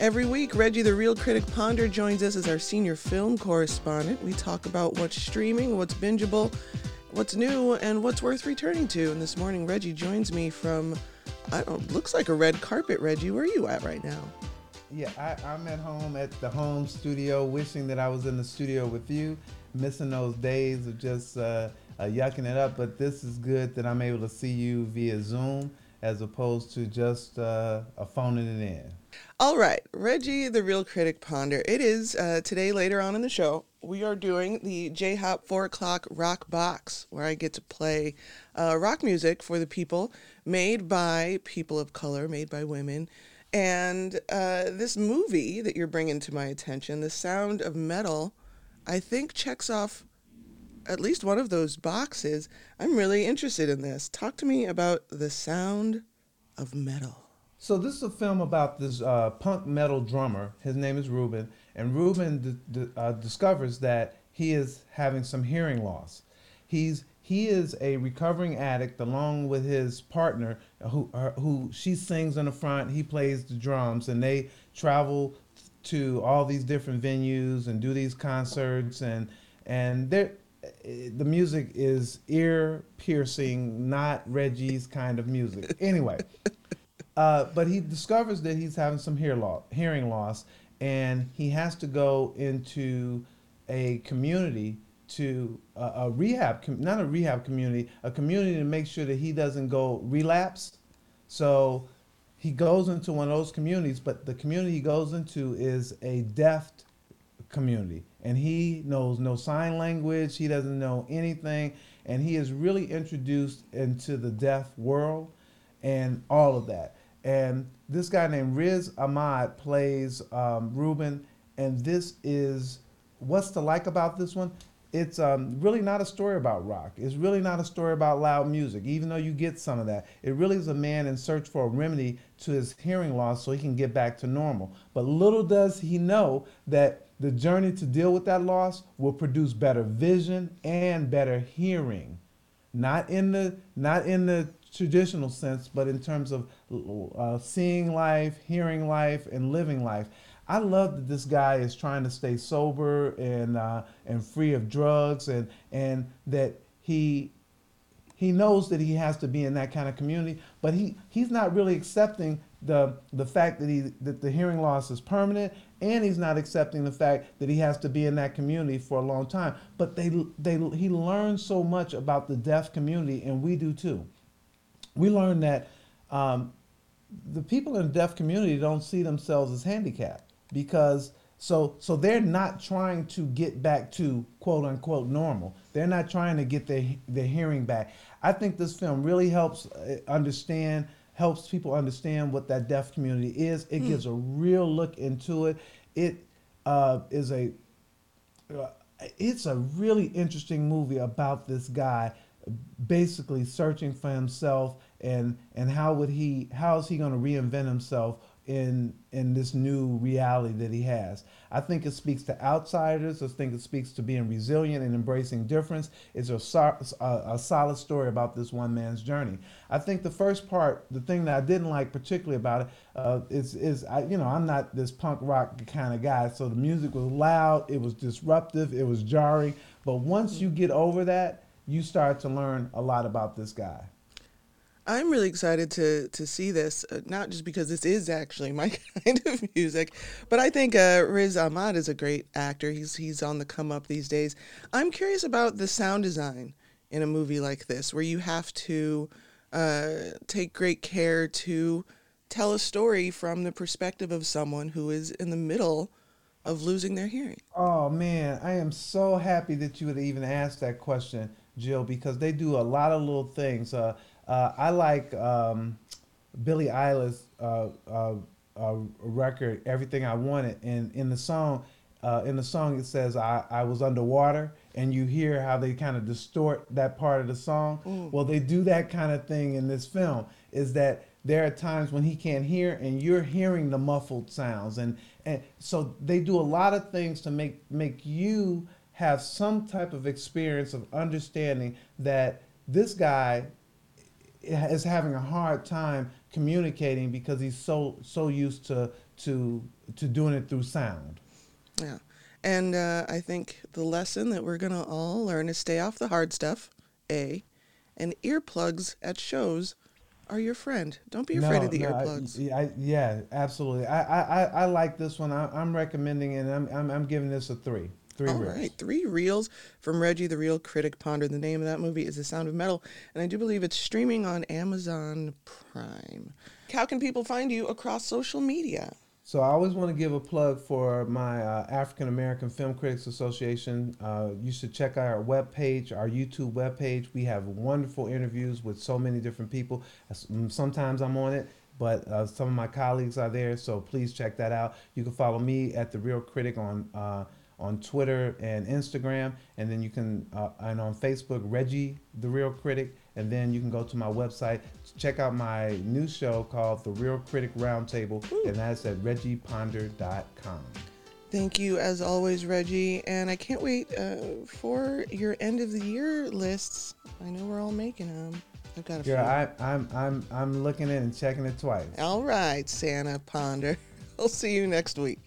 Every week, Reggie the Real Critic Ponder joins us as our senior film correspondent. We talk about what's streaming, what's bingeable, what's new, and what's worth returning to. And this morning, Reggie joins me from, I don't, looks like a red carpet. Reggie, where are you at right now? Yeah, I, I'm at home at the home studio, wishing that I was in the studio with you, missing those days of just uh, uh, yucking it up. But this is good that I'm able to see you via Zoom as opposed to just uh, a phoning it in. All right, Reggie, the real critic ponder. It is uh, today, later on in the show, we are doing the J Hop 4 o'clock rock box, where I get to play uh, rock music for the people, made by people of color, made by women. And uh, this movie that you're bringing to my attention, The Sound of Metal, I think checks off at least one of those boxes. I'm really interested in this. Talk to me about The Sound of Metal. So this is a film about this uh, punk metal drummer. His name is Ruben, and Ruben d- d- uh, discovers that he is having some hearing loss. He's he is a recovering addict, along with his partner, who uh, who she sings in the front. He plays the drums, and they travel to all these different venues and do these concerts, and and they the music is ear piercing, not Reggie's kind of music. Anyway. Uh, but he discovers that he's having some hear loss, hearing loss, and he has to go into a community to uh, a rehab, not a rehab community, a community to make sure that he doesn't go relapse. So he goes into one of those communities, but the community he goes into is a deaf community, and he knows no sign language. He doesn't know anything, and he is really introduced into the deaf world and all of that. And this guy named Riz Ahmed plays um, Ruben. And this is what's to like about this one? It's um, really not a story about rock. It's really not a story about loud music, even though you get some of that. It really is a man in search for a remedy to his hearing loss so he can get back to normal. But little does he know that the journey to deal with that loss will produce better vision and better hearing. Not in the not in the traditional sense, but in terms of uh, seeing life, hearing life, and living life. I love that this guy is trying to stay sober and uh, and free of drugs, and and that he he knows that he has to be in that kind of community, but he he's not really accepting the the fact that he that the hearing loss is permanent, and he's not accepting the fact that he has to be in that community for a long time. But they they he learns so much about the deaf community, and we do too we learned that um, the people in the deaf community don't see themselves as handicapped because so so they're not trying to get back to quote unquote normal. They're not trying to get their their hearing back. I think this film really helps uh, understand helps people understand what that deaf community is. It mm. gives a real look into it. It uh, is a uh, it's a really interesting movie about this guy basically searching for himself and and how would he how is he going to reinvent himself in in this new reality that he has. I think it speaks to outsiders. I think it speaks to being resilient and embracing difference. It's a, a, a, solid story about this one man's journey. I think the first part, the thing that I didn't like particularly about it, uh, is is I, you know I'm not this punk rock kind of guy, so the music was loud, it was disruptive, it was jarring. But once you get over that, you start to learn a lot about this guy. I'm really excited to to see this, uh, not just because this is actually my kind of music, but I think uh, Riz Ahmed is a great actor. He's he's on the come up these days. I'm curious about the sound design in a movie like this, where you have to uh, take great care to tell a story from the perspective of someone who is in the middle of losing their hearing. Oh man, I am so happy that you would even ask that question Jill, because they do a lot of little things. Uh, uh, I like um, Billie Eilish uh, uh, uh, record, "Everything I Wanted," and in the song, uh, in the song it says I, I was underwater, and you hear how they kind of distort that part of the song. Mm. Well, they do that kind of thing in this film. Is that there are times when he can't hear, and you're hearing the muffled sounds, and and so they do a lot of things to make make you have some type of experience of understanding that this guy is having a hard time communicating because he's so so used to to to doing it through sound. Yeah. And uh, I think the lesson that we're going to all learn is stay off the hard stuff, A, and earplugs at shows are your friend. Don't be afraid No, of the no, earplugs. I, yeah, absolutely. I, I, I, I like this one. I, I'm recommending it. And I'm, I'm, I'm giving this a three. Three All reels. right, three reels from Reggie the Real Critic Ponder. The name of that movie is The Sound of Metal, and I do believe it's streaming on Amazon Prime. How can people find you across social media? So I always want to give a plug for my uh, African American Film Critics Association. Uh, you should check out our webpage, our YouTube webpage. We have wonderful interviews with so many different people. Mm, Sometimes I'm on it, but uh, some of my colleagues are there. So please check that out. You can follow me at the Real Critic on uh, on Twitter and Instagram, and then you can uh, and on Facebook, Reggie the Real Critic, and then you can go to my website to check out my new show called The Real Critic Roundtable, and that's at reggieponder.com. Thank you, as always, Reggie, and I can't wait uh, for your end of the year lists. I know we're all making them. I've got a few. Yeah, I, I'm I'm I'm looking in and checking it twice. All right, Santa Ponder. I'll see you next week.